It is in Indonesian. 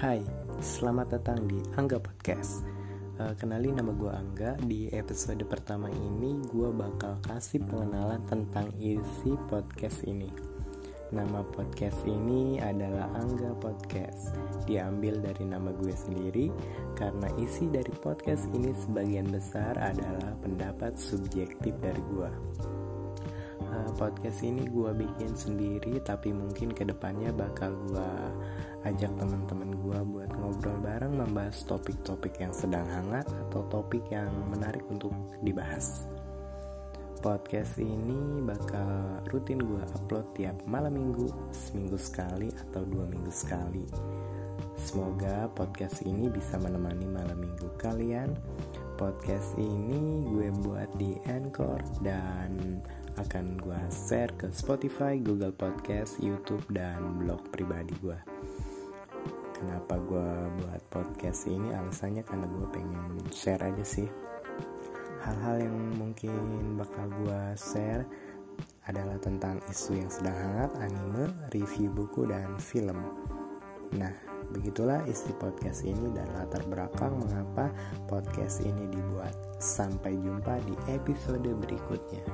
Hai, selamat datang di Angga Podcast. Uh, kenali nama gue Angga. Di episode pertama ini gue bakal kasih pengenalan tentang isi podcast ini. Nama podcast ini adalah Angga Podcast. Diambil dari nama gue sendiri karena isi dari podcast ini sebagian besar adalah pendapat subjektif dari gue uh, podcast ini gue bikin sendiri tapi mungkin ke depannya bakal gue ajak teman-teman gue buat ngobrol bareng membahas topik-topik yang sedang hangat atau topik yang menarik untuk dibahas. Podcast ini bakal rutin gue upload tiap malam minggu seminggu sekali atau dua minggu sekali. Semoga podcast ini bisa menemani malam minggu kalian. Podcast ini gue buat di Anchor dan akan gue share ke Spotify, Google Podcast, YouTube, dan blog pribadi gue. Kenapa gue buat podcast ini? Alasannya karena gue pengen share aja sih hal-hal yang mungkin bakal gue share adalah tentang isu yang sedang hangat, anime, review buku, dan film. Nah, begitulah isi podcast ini dan latar belakang mengapa podcast ini dibuat. Sampai jumpa di episode berikutnya.